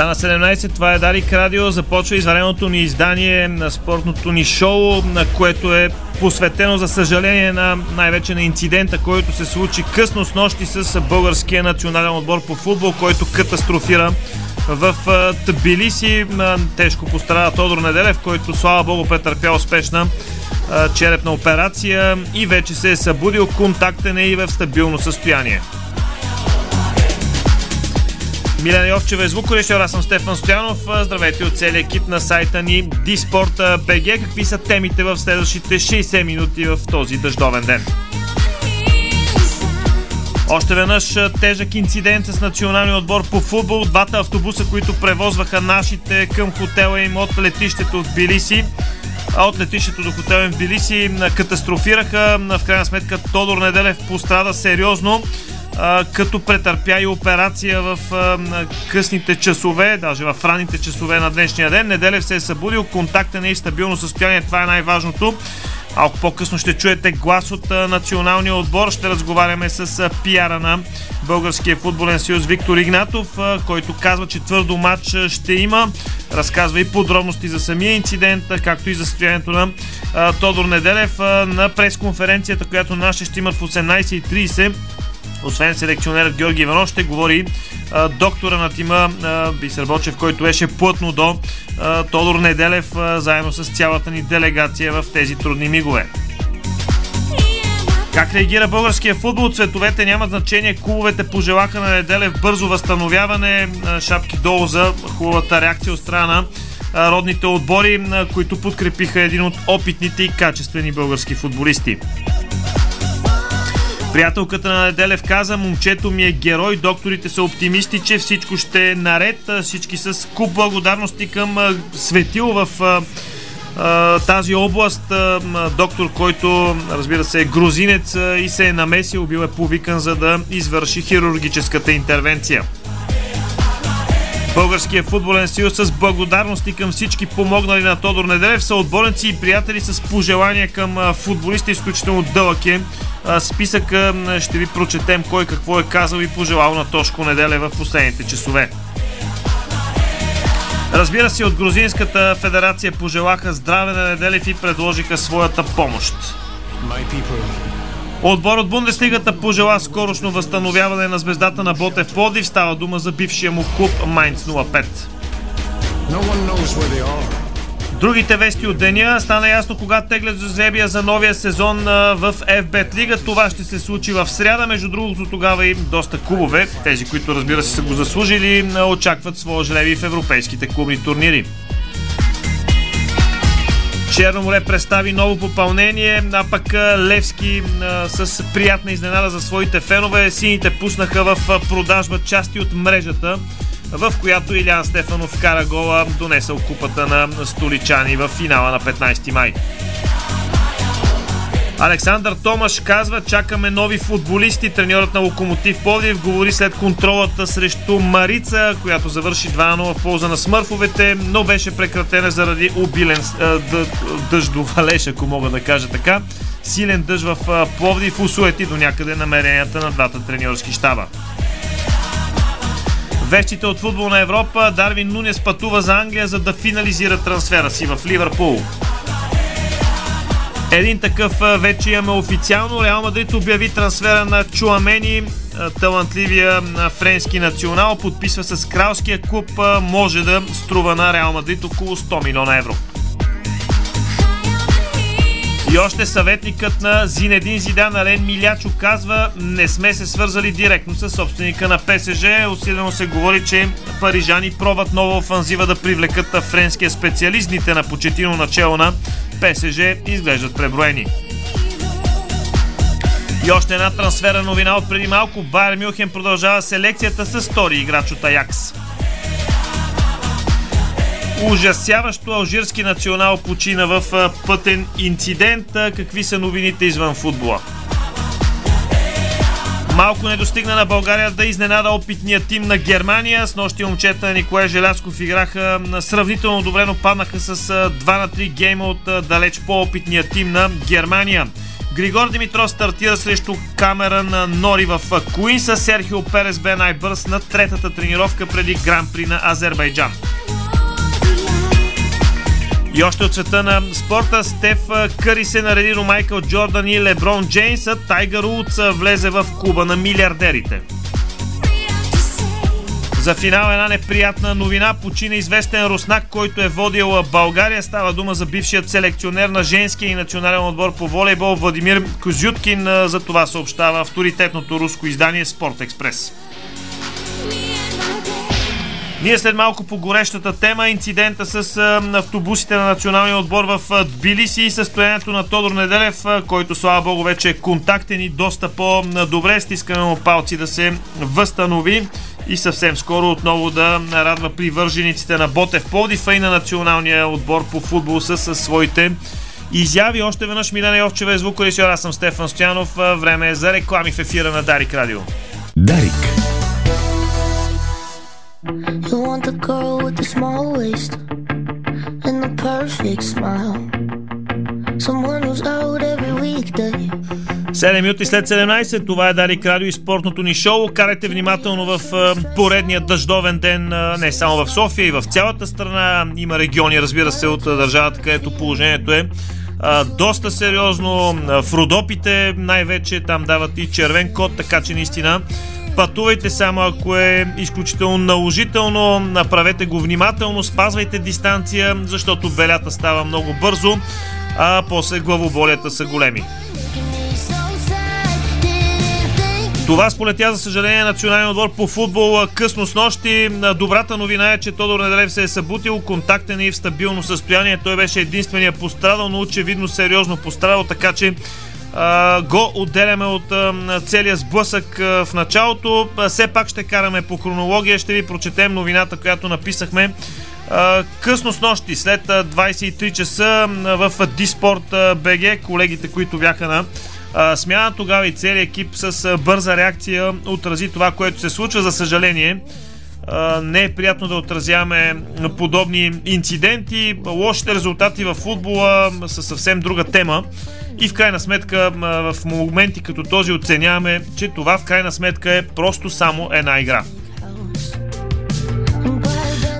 Стана 17, това е Дарик Радио. Започва извареното ни издание на спортното ни шоу, на което е посветено, за съжаление, на най-вече на инцидента, който се случи късно с нощи с българския национален отбор по футбол, който катастрофира в Тбилиси. Тежко пострада Тодор Неделев, който, слава богу, претърпя успешна черепна операция и вече се е събудил. Контактен е и в стабилно състояние. Милена Йовчева е звукорежисьор, аз съм Стефан Стоянов. Здравейте от целия екип на сайта ни БГ. Какви са темите в следващите 60 минути в този дъждовен ден? Още веднъж тежък инцидент с националния отбор по футбол. Двата автобуса, които превозваха нашите към хотела им от летището в Билиси, а от летището до хотела им в Билиси катастрофираха. В крайна сметка Тодор Неделев пострада сериозно като претърпя и операция в късните часове, даже в ранните часове на днешния ден. Неделев се е събудил, контактен е и стабилно състояние, това е най-важното. Малко по-късно ще чуете глас от националния отбор. Ще разговаряме с пиара на Българския футболен съюз Виктор Игнатов, който казва, че твърдо матч ще има. Разказва и подробности за самия инцидент, както и за състоянието на Тодор Неделев на пресконференцията, която наши ще имат в 18.30 освен селекционерът Георги Иванов, ще говори а, доктора на тима а, Бисер Бочев, който беше плътно до а, Тодор Неделев, а, заедно с цялата ни делегация в тези трудни мигове. Как реагира българския футбол? Цветовете нямат значение. Клубовете пожелаха на Неделев бързо възстановяване. Шапки долу за хубавата реакция от страна на родните отбори, които подкрепиха един от опитните и качествени български футболисти. Приятелката на Неделев каза, момчето ми е герой, докторите са оптимисти, че всичко ще е наред. Всички с куп благодарности към Светил в тази област. Доктор, който разбира се е грузинец и се е намесил, бил е повикан за да извърши хирургическата интервенция. Българския футболен съюз с благодарности към всички помогнали на Тодор Неделев са отборници и приятели с пожелания към футболиста. Изключително дълъг е списъка. Ще ви прочетем кой какво е казал и пожелал на Тошко Неделе в последните часове. Разбира се, от Грузинската федерация пожелаха здраве на Неделев и предложиха своята помощ. Отбор от Бундеслигата пожела скорошно възстановяване на звездата на Ботев Плодив. Става дума за бившия му клуб Майнц 05. Другите вести от деня стана ясно кога теглят жребия за новия сезон в FBET Лига. Това ще се случи в сряда. Между другото тогава и доста клубове, тези, които разбира се са го заслужили, очакват своя жребий в европейските клубни турнири. Черно море представи ново попълнение, а пък Левски а, с приятна изненада за своите фенове. Сините пуснаха в продажба части от мрежата, в която Илян Стефанов вкара гола, донесъл купата на столичани в финала на 15 май. Александър Томаш казва, чакаме нови футболисти. Треньорът на Локомотив Подив говори след контролата срещу Марица, която завърши 2-0 в полза на смърфовете, но беше прекратена заради обилен дъждовалеж, ако мога да кажа така. Силен дъжд в Пловдив усуети до някъде намеренията на двата треньорски щаба. Вещите от футболна Европа Дарвин Нунес пътува за Англия, за да финализира трансфера си в Ливърпул. Един такъв вече имаме официално. Реал Мадрид обяви трансфера на Чуамени, талантливия френски национал. Подписва с кралския клуб. Може да струва на Реал Мадрид около 100 милиона евро. И още съветникът на Зинедин Зидан Ален Милячо казва не сме се свързали директно с собственика на ПСЖ. Усилено се говори, че парижани пробват нова офанзива да привлекат френския специалист. Дните на почетино начало на ПСЖ изглеждат преброени. И още една трансфера новина от преди малко. Байер Мюхен продължава селекцията с втори играч от Аякс. Ужасяващо алжирски национал почина в пътен инцидент. Какви са новините извън футбола? Малко не достигна на България да изненада опитния тим на Германия. С нощи момчета на Николай Желясков играха сравнително добре, но паднаха с 2 на 3 гейма от далеч по-опитния тим на Германия. Григор Димитров стартира срещу Камеран Нори в Куинса. Серхио Перес бе най-бърз на третата тренировка преди Гран При на Азербайджан. И още от света на спорта Стеф Къри се нареди до Майкъл Джордан и Леброн Джейнс, а Тайгър Удс влезе в клуба на милиардерите. За финал една неприятна новина. Почина известен руснак, който е водил България. Става дума за бившият селекционер на женския и национален отбор по волейбол Владимир Козюткин. За това съобщава авторитетното руско издание Спорт Експрес. Ние след малко по горещата тема, инцидента с автобусите на националния отбор в Тбилиси и състоянието на Тодор Неделев, който слава богу вече е контактен и доста по-добре. Стискаме му палци да се възстанови и съвсем скоро отново да радва привържениците на Ботев Пловдив, и на националния отбор по футбол с своите изяви. Още веднъж Милена Йовчева е звукорежисьор. Аз съм Стефан Стоянов. Време е за реклами в ефира на Дарик Радио. Дарик. You want the girl with the small waist and the perfect smile. Someone who's out every weekday. 7 минути след 17, това е Дарик Радио и спортното ни шоу. Карайте внимателно в поредния дъждовен ден, не само в София, и в цялата страна. Има региони, разбира се, от държавата, където положението е доста сериозно. В Родопите най-вече там дават и червен код, така че наистина пътувайте само ако е изключително наложително, направете го внимателно, спазвайте дистанция, защото белята става много бързо, а после главоболията са големи. Това сполетя, за съжаление, националния отбор по футбол късно с нощи. Добрата новина е, че Тодор Неделев се е събутил, контактен и в стабилно състояние. Той беше единствения пострадал, но очевидно сериозно пострадал, така че го отделяме от целия сблъсък в началото. Все пак ще караме по хронология. Ще ви прочетем новината, която написахме късно с нощи, след 23 часа в Диспорт БГ. Колегите, които бяха на смяна. Тогава и целият екип с бърза реакция отрази това, което се случва. За съжаление, не е приятно да отразяваме подобни инциденти. Лошите резултати в футбола са съвсем друга тема. И в крайна сметка, в моменти като този оценяваме, че това в крайна сметка е просто само една игра.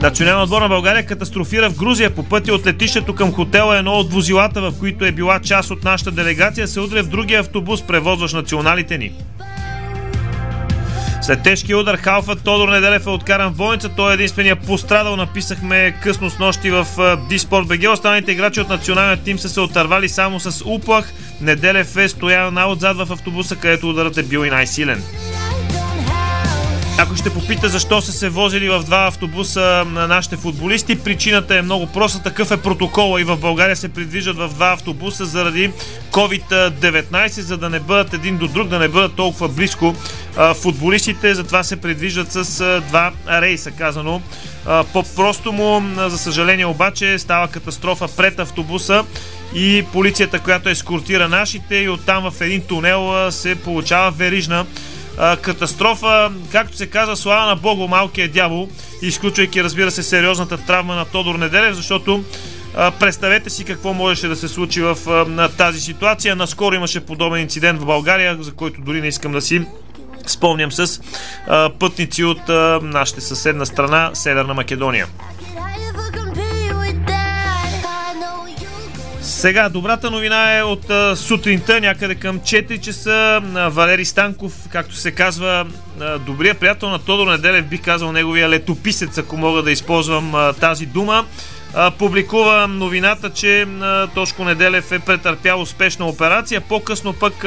Национална отбор на България катастрофира в Грузия по пътя от летището към хотела едно от возилата, в които е била част от нашата делегация, се удря в другия автобус, превозващ националите ни. След тежкия удар Халфа Тодор Неделев е откаран в болница. Той е единствения пострадал. Написахме късно с нощи в Диспорт БГ. Останалите играчи от националния тим са се отървали само с уплах. Неделев е стоял най-отзад в автобуса, където ударът е бил и най-силен. Ако ще попита защо са се возили в два автобуса на нашите футболисти, причината е много проста. Такъв е протокола и в България се придвижат в два автобуса заради COVID-19, за да не бъдат един до друг, да не бъдат толкова близко футболистите. Затова се придвижат с два рейса, казано по-просто му. За съжаление обаче става катастрофа пред автобуса и полицията, която ескортира нашите и оттам в един тунел се получава верижна катастрофа, както се казва, слава на Бого, малкия дявол, изключвайки, разбира се, сериозната травма на Тодор Неделев, защото а, представете си какво можеше да се случи в а, тази ситуация. Наскоро имаше подобен инцидент в България, за който дори не искам да си спомням с а, пътници от а, нашата съседна страна, Северна Македония. Сега, добрата новина е от а, сутринта, някъде към 4 часа. А, Валери Станков, както се казва, добрият приятел на Тодор Неделев, бих казал неговия летописец, ако мога да използвам а, тази дума публикува новината, че Тошко Неделев е претърпял успешна операция. По-късно пък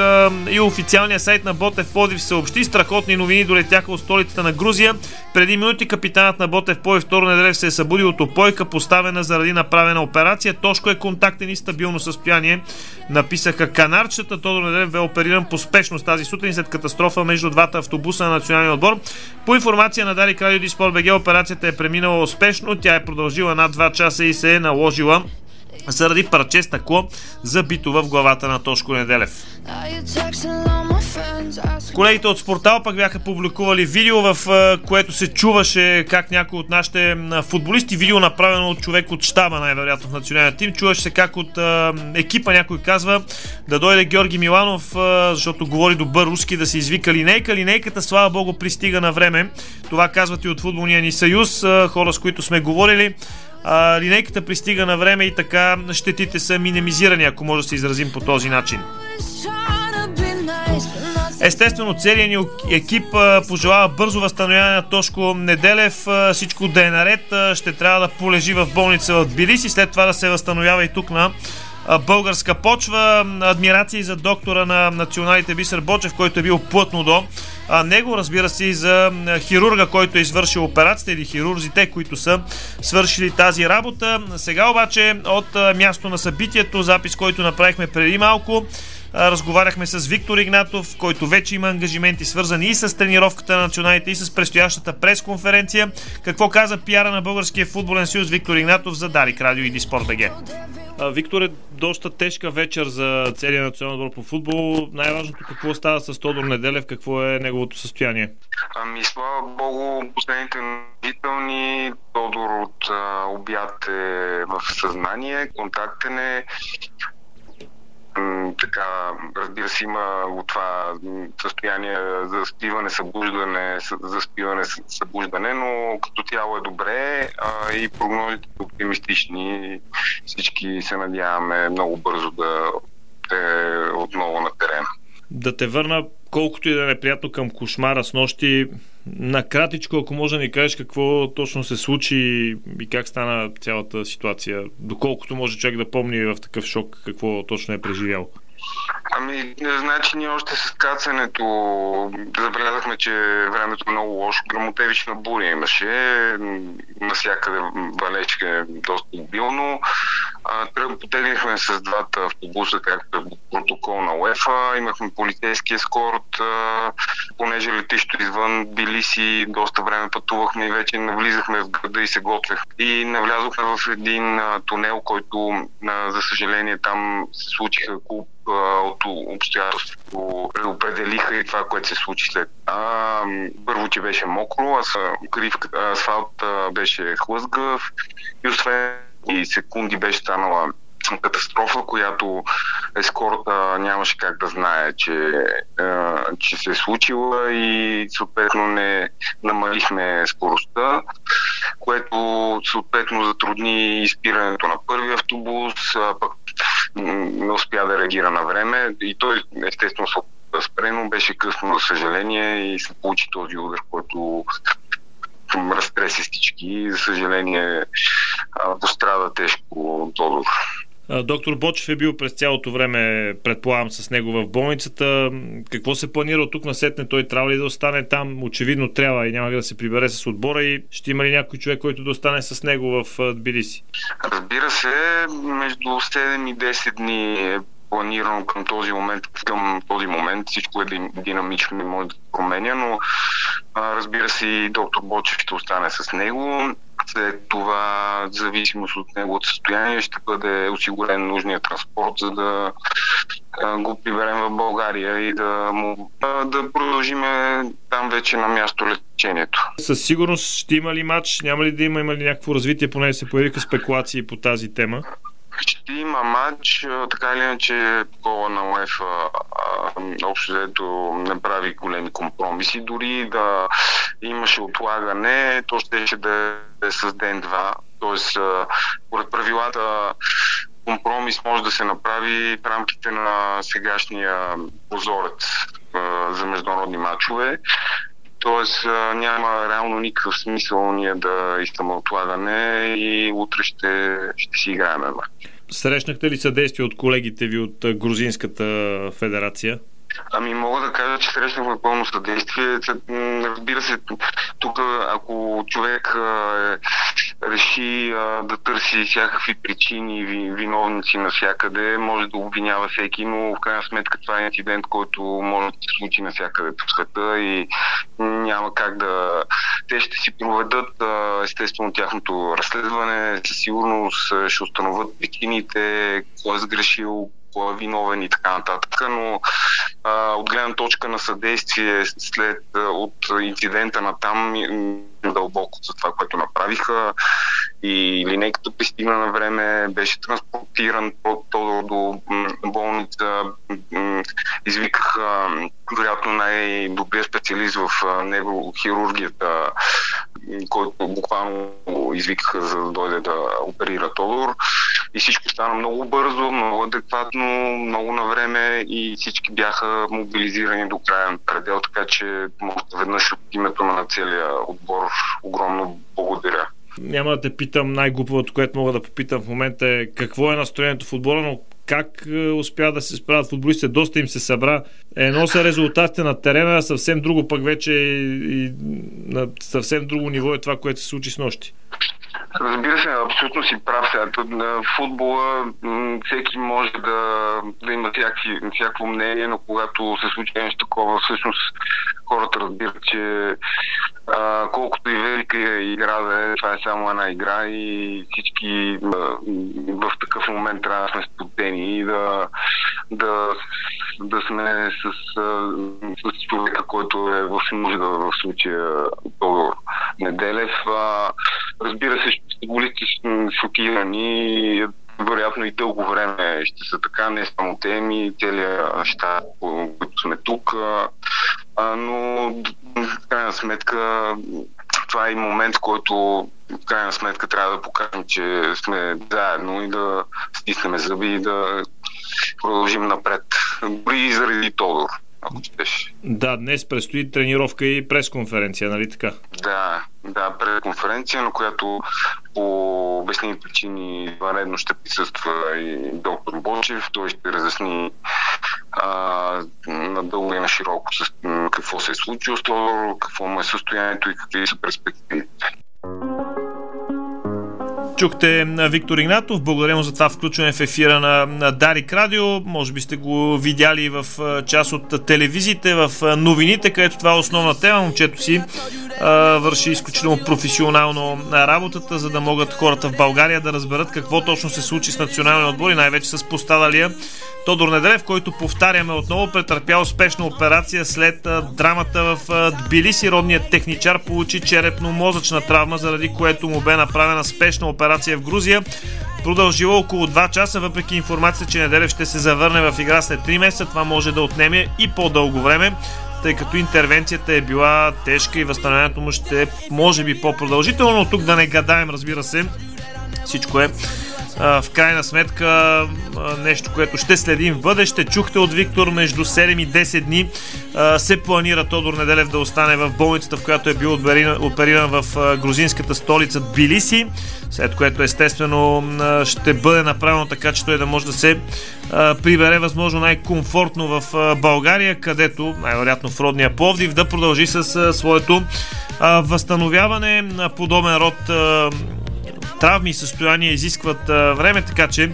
и официалният сайт на Ботев Подив съобщи. Страхотни новини долетяха от столицата на Грузия. Преди минути капитанът на Ботев Подив Торо Неделев се е събудил от опойка, поставена заради направена операция. Тошко е контактен и стабилно състояние. Написаха канарчета. Тодор Неделев бе опериран по спешност тази сутрин след катастрофа между двата автобуса на националния отбор. По информация на Дарик Радио Диспор БГ операцията е преминала успешно. Тя е продължила над 2 часа часа и се е наложила заради парче стъкло забито в главата на Тошко Неделев. Колегите от Спортал пък бяха публикували видео, в което се чуваше как някой от нашите футболисти, видео направено от човек от щаба, най-вероятно в националния тим, чуваше се как от екипа някой казва да дойде Георги Миланов, защото говори добър руски, да се извика линейка. Линейката, слава богу, пристига на време. Това казват и от футболния ни съюз, хора с които сме говорили. А, линейката пристига на време и така щетите са минимизирани, ако може да се изразим по този начин. Естествено, целият ни екип пожелава бързо възстановяване на Тошко Неделев. Всичко да е наред. Ще трябва да полежи в болница в Тбилиси, след това да се възстановява и тук на българска почва. Адмирации за доктора на националите Бисер Бочев, който е бил плътно до а него, разбира се, и за хирурга, който е извършил операцията или хирурзите, които са свършили тази работа. Сега обаче от място на събитието, запис, който направихме преди малко, разговаряхме с Виктор Игнатов, който вече има ангажименти свързани и с тренировката на националите и с предстоящата пресконференция. Какво каза пиара на Българския футболен съюз Виктор Игнатов за Дарик Радио и Диспорт БГ? Виктор е доста тежка вечер за целия национален отбор по футбол. Най-важното какво става с Тодор Неделев, какво е неговото състояние? Ами, слава Богу, последните наблюдителни Тодор от а, обяд е в съзнание, контактен е така, разбира се, има от това състояние за спиване, събуждане, за спиване, събуждане, но като цяло е добре а, и прогнозите са оптимистични. Всички се надяваме много бързо да е отново на терена. Да те върна колкото и да е неприятно към кошмара с нощи, накратичко, ако може да ни кажеш какво точно се случи и как стана цялата ситуация, доколкото може човек да помни в такъв шок какво точно е преживял. Ами, значи ние още с кацането забелязахме, че времето е много лошо. Грамотевична буря имаше. Насякъде валечка доста обилно. Тръг потеглихме с двата автобуса, както е протокол на УЕФА. Имахме полицейски ескорт, понеже летището извън били си доста време пътувахме и вече навлизахме в града и се готвех. И навлязохме в един тунел, който, за съжаление, там се случиха куп от обстоятелството предопределиха и това, което се случи след. А, първо, че беше мокро, а крив асфалт беше хлъзгав и освен и секунди беше станала катастрофа, която ескорта нямаше как да знае, че, че се е случила и съответно не намалихме скоростта, което съответно затрудни изпирането на първи автобус, а пък не успя да реагира на време и той естествено се спре, но беше късно, за съжаление, и се получи този удар, който разтреси всички. За съжаление, пострада тежко Тодор. Доктор Бочев е бил през цялото време, предполагам, с него в болницата. Какво се планира от тук на сетне? Той трябва ли да остане там? Очевидно трябва и няма да се прибере с отбора и ще има ли някой човек, който да остане с него в Тбилиси? Разбира се, между 7 и 10 дни е планирано към този момент, към този момент всичко е динамично и може да променя, но разбира се и доктор Бочев ще остане с него. След това, в зависимост от неговото състояние, ще бъде осигурен нужния транспорт, за да го приберем в България и да, му, да продължиме там вече на място лечението. Със сигурност ще има ли матч? Няма ли да има, има ли някакво развитие, поне се появиха спекулации по тази тема? Ще има матч, така или иначе кола на УЕФА общо взето не прави големи компромиси. Дори да имаше отлагане, то ще да е с ден-два. Тоест, поред правилата компромис може да се направи в рамките на сегашния позорец за международни матчове. Тоест няма реално никакъв смисъл ние да искаме отлагане и утре ще, ще си играем матч. Срещнахте ли съдействие от колегите ви от Грузинската федерация? Ами мога да кажа, че срещнахме пълно съдействие. Разбира се, тук ако човек а, реши а, да търси всякакви причини и виновници навсякъде, може да обвинява всеки, но в крайна сметка това е инцидент, който може да се случи навсякъде по света и няма как да те ще си проведат естествено тяхното разследване, със сигурност ще установят причините, кой е сгрешил, виновен и така нататък, но а, от гледна точка на съдействие след от инцидента на там дълбоко за това, което направиха и линейката пристигна на време, беше транспортиран по до болница, извикаха вероятно най-добрият специалист в неврохирургията, който буквално извикаха за да дойде да оперира Тодор. И всичко стана много бързо, много адекватно, много на време и всички бяха мобилизирани до крайен предел, така че може веднъж от името на целия отбор огромно благодаря. Няма да те питам най-глупавото, което мога да попитам в момента е какво е настроението в отбора, но как е, успя да се справят футболистите, доста им се събра. Едно са резултатите на терена, съвсем друго пък вече и на съвсем друго ниво е това, което се случи с нощи. Разбира се, абсолютно си прав. Сега, на футбола всеки може да, да има всякакви, всяко мнение, но когато се случи нещо такова, всъщност хората разбират, че а, колкото и велика игра да е, това е само една игра и всички а, в такъв момент трябва да сме спотени и да, да, да сме с, с човека, който е в нужда в случая Тодор Неделев. А, разбира се, футболисти шокирани вероятно и дълго време ще са така, не само те, ми целият щаб, които сме тук. А, но в крайна сметка това е и момент, който в крайна сметка трябва да покажем, че сме заедно и да стиснем зъби и да продължим напред. Дори и заради Тодор ако щеш. Да, днес предстои тренировка и пресконференция, нали така? Да, да, пресконференция, на която по обяснени причини варедно ще присъства и доктор Бочев. Той ще разясни а, надълго и на широко с какво се е случило с това, какво му е състоянието и какви са перспективите. Чухте Виктор Игнатов. Благодаря му за това включване в ефира на Дарик Радио. Може би сте го видяли в част от телевизиите, в новините, където това е основна тема. Момчето си върши изключително професионално работата, за да могат хората в България да разберат какво точно се случи с националния отбор и най-вече с пострадалия Тодор Неделев, който повтаряме отново, претърпя успешна операция след драмата в Тбилиси. Родният техничар получи черепно-мозъчна травма, заради което му бе направена спешна операция в Грузия. Продължила около 2 часа, въпреки информация, че Неделев ще се завърне в игра след 3 месеца. Това може да отнеме и по-дълго време, тъй като интервенцията е била тежка и възстановяването му ще е, може би по-продължително, но тук да не гадаем, разбира се. Всичко е в крайна сметка нещо, което ще следим в бъдеще. Чухте от Виктор между 7 и 10 дни се планира Тодор Неделев да остане в болницата, в която е бил опериран в грузинската столица Тбилиси, след което естествено ще бъде направено така, че той да може да се прибере възможно най-комфортно в България, където най-вероятно в родния Пловдив да продължи с своето възстановяване на подобен род травми и състояния изискват време, така че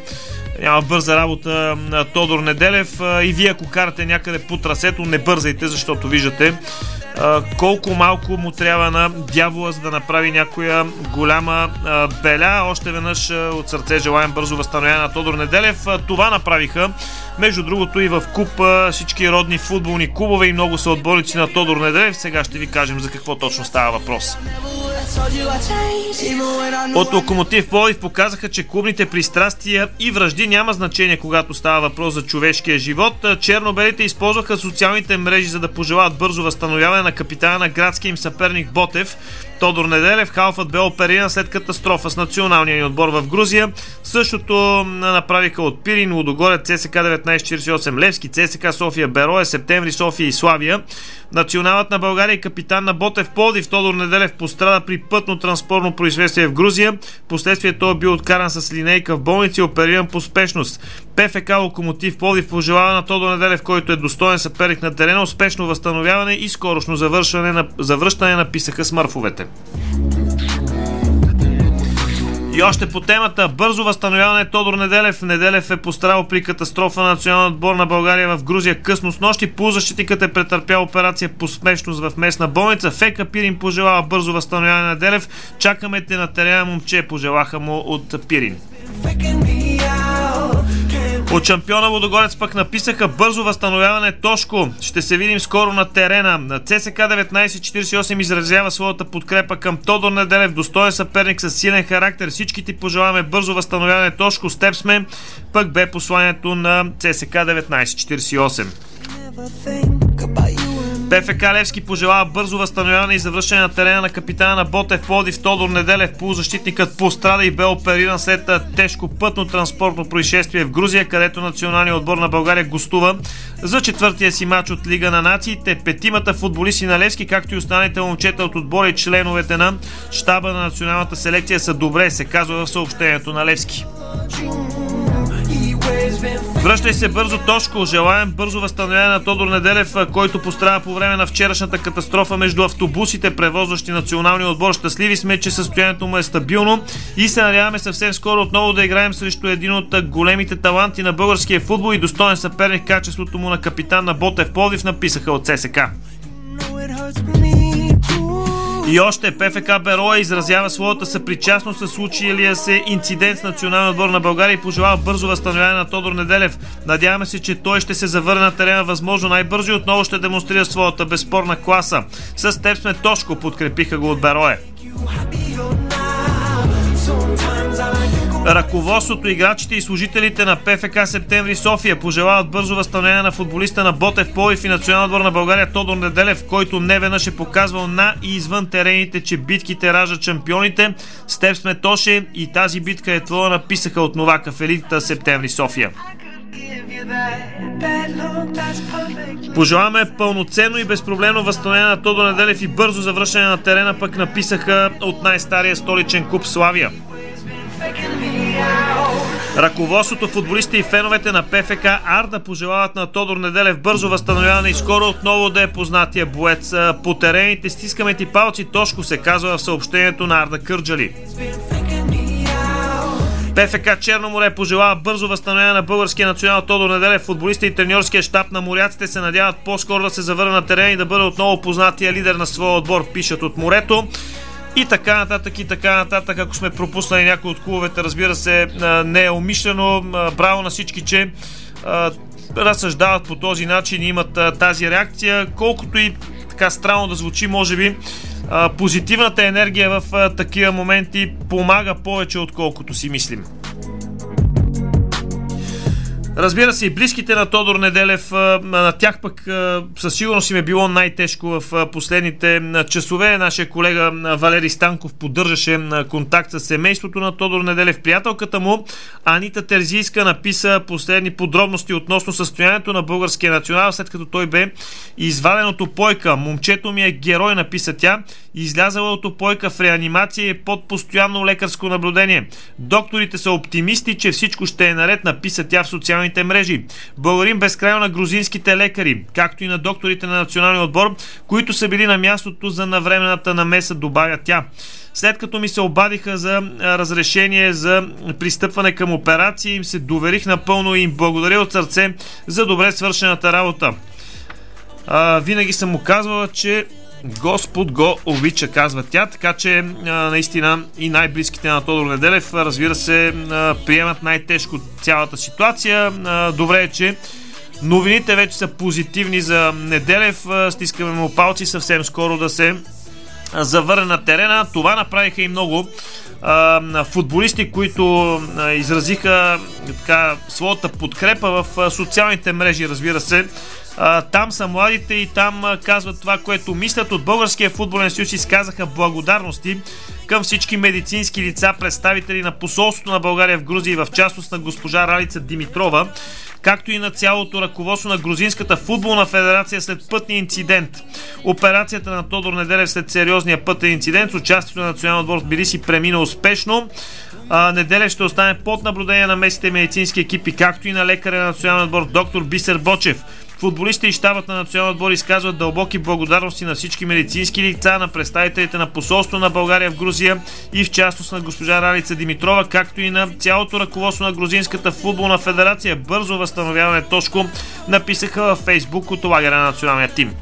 няма бърза работа на Тодор Неделев и вие ако карате някъде по трасето, не бързайте, защото виждате колко малко му трябва на дявола, за да направи някоя голяма беля. Още веднъж от сърце желаем бързо възстановяване на Тодор Неделев. Това направиха между другото и в куп всички родни футболни клубове и много са отборници на Тодор Неделев. Сега ще ви кажем за какво точно става въпрос. От Локомотив Пловдив показаха, че клубните пристрастия и връжди няма значение, когато става въпрос за човешкия живот. Чернобелите използваха социалните мрежи, за да пожелават бързо възстановяване на капитана на градския им съперник Ботев. Тодор Неделев, халфът бе опериран след катастрофа с националния ни отбор в Грузия. Същото направиха от Пирин, Лудогорец, ЦСК 1948, Левски, ЦСК София, Бероя, Септември, София и Славия. Националът на България и капитан на Ботев Плодив Тодор Неделев пострада при пътно-транспортно произвестие в Грузия. Последствие той е бил откаран с линейка в болница и опериран по спешност. ПФК Локомотив Плодив пожелава на Тодор Неделев, който е достоен съперник на терена, успешно възстановяване и скорошно завършване на, завръщане на писаха смърфовете. И още по темата бързо възстановяване Тодор Неделев. Неделев е пострадал при катастрофа на националния отбор на България в Грузия късно с нощи. Полузащитникът е претърпял операция по смешност в местна болница. Фека Пирин пожелава бързо възстановяване на Неделев. Чакаме те на терена, момче, пожелаха му от Пирин. От шампиона Водогорец пък написаха бързо възстановяване Тошко. Ще се видим скоро на терена. На ЦСК 1948 изразява своята подкрепа към Тодор Неделев, достоен съперник с силен характер. Всички ти пожелаваме бързо възстановяване Тошко. С теб сме. Пък бе посланието на ЦСК 1948. ПФК Левски пожелава бързо възстановяване и завръщане на терена на капитана на Ботев Плодив Тодор Неделев. Полузащитникът пострада и бе опериран след тежко пътно транспортно происшествие в Грузия, където националният отбор на България гостува за четвъртия си матч от Лига на нациите. Петимата футболисти на Левски, както и останалите момчета от отбора и членовете на щаба на националната селекция са добре, се казва в съобщението на Левски. Връщай се бързо, Тошко. Желаем бързо възстановяване на Тодор Неделев, който пострада по време на вчерашната катастрофа между автобусите, превозващи националния отбор. Щастливи сме, че състоянието му е стабилно и се надяваме съвсем скоро отново да играем срещу един от големите таланти на българския футбол и достоен съперник качеството му на капитан на Ботев Пловдив, написаха от ССК. И още ПФК Бероя изразява своята съпричастност с случилия се инцидент с националния отбор на България и пожелава бързо възстановяване на Тодор Неделев. Надяваме се, че той ще се завърне на терена възможно най-бързо и отново ще демонстрира своята безспорна класа. С теб сме Тошко, подкрепиха го от Берое. Ръководството, играчите и служителите на ПФК Септември София пожелават бързо възстановяване на футболиста на Ботев Полив и национална отбор на България Тодор Неделев, който не веднъж е показвал на и извън терените, че битките раждат шампионите. С теб сме Тоше и тази битка е твоя, написаха от Новака в Септември София. Пожелаваме пълноценно и безпроблемно възстановение на Тодор Неделев и бързо завръщане на терена, пък написаха от най-стария столичен куп Славия. Ръководството, футболистите и феновете на ПФК Арда пожелават на Тодор Неделев бързо възстановяване и скоро отново да е познатия боец. По терените стискаме ти палци, Тошко се казва в съобщението на Арда Кърджали. ПФК Черноморе пожелава бързо възстановяване на българския национал Тодор Неделев. Футболистите и треньорския щаб на моряците се надяват по-скоро да се завърне на терен и да бъде отново познатия лидер на своя отбор, пишат от морето. И така нататък, и така нататък. Ако сме пропуснали някои от клубовете, разбира се, не е умишлено. Браво на всички, че разсъждават по този начин и имат тази реакция. Колкото и така странно да звучи, може би, позитивната енергия в такива моменти помага повече, отколкото си мислим. Разбира се, и близките на Тодор Неделев, на тях пък със сигурност им е било най-тежко в последните часове. Нашия колега Валери Станков поддържаше контакт с семейството на Тодор Неделев. Приятелката му Анита Терзийска написа последни подробности относно състоянието на българския национал, след като той бе изваден от опойка. Момчето ми е герой, написа тя. Излязала от опойка в реанимация и е под постоянно лекарско наблюдение. Докторите са оптимисти, че всичко ще е наред, написа тя в социалните социалните мрежи. Благодарим безкрайно на грузинските лекари, както и на докторите на националния отбор, които са били на мястото за навременната намеса, добавя тя. След като ми се обадиха за разрешение за пристъпване към операции, им се доверих напълно и им благодаря от сърце за добре свършената работа. А, винаги съм му казвала, че Господ го обича, казва тя, така че наистина и най-близките на Тодор Неделев, разбира се, приемат най-тежко цялата ситуация. Добре е, че новините вече са позитивни за Неделев. Стискаме му палци съвсем скоро да се завърне на терена. Това направиха и много футболисти, които изразиха така, своята подкрепа в социалните мрежи, разбира се. Там са младите и там казват това, което мислят. От Българския футболен съюз изказаха благодарности към всички медицински лица, представители на посолството на България в Грузия и в частност на госпожа Ралица Димитрова, както и на цялото ръководство на Грузинската футболна федерация след пътния инцидент. Операцията на Тодор Неделев след сериозния пътен инцидент с участието на националния отбор в Билиси премина успешно. Неделев ще остане под наблюдение на местните медицински екипи, както и на лекаря на националния отбор доктор Бисер Бочев. Футболистите и щабът на националния отбор изказват дълбоки благодарности на всички медицински лица, на представителите на посолство на България в Грузия и в частност на госпожа Ралица Димитрова, както и на цялото ръководство на Грузинската футболна федерация. Бързо възстановяване Тошко написаха във Фейсбук от лагера на националния тим.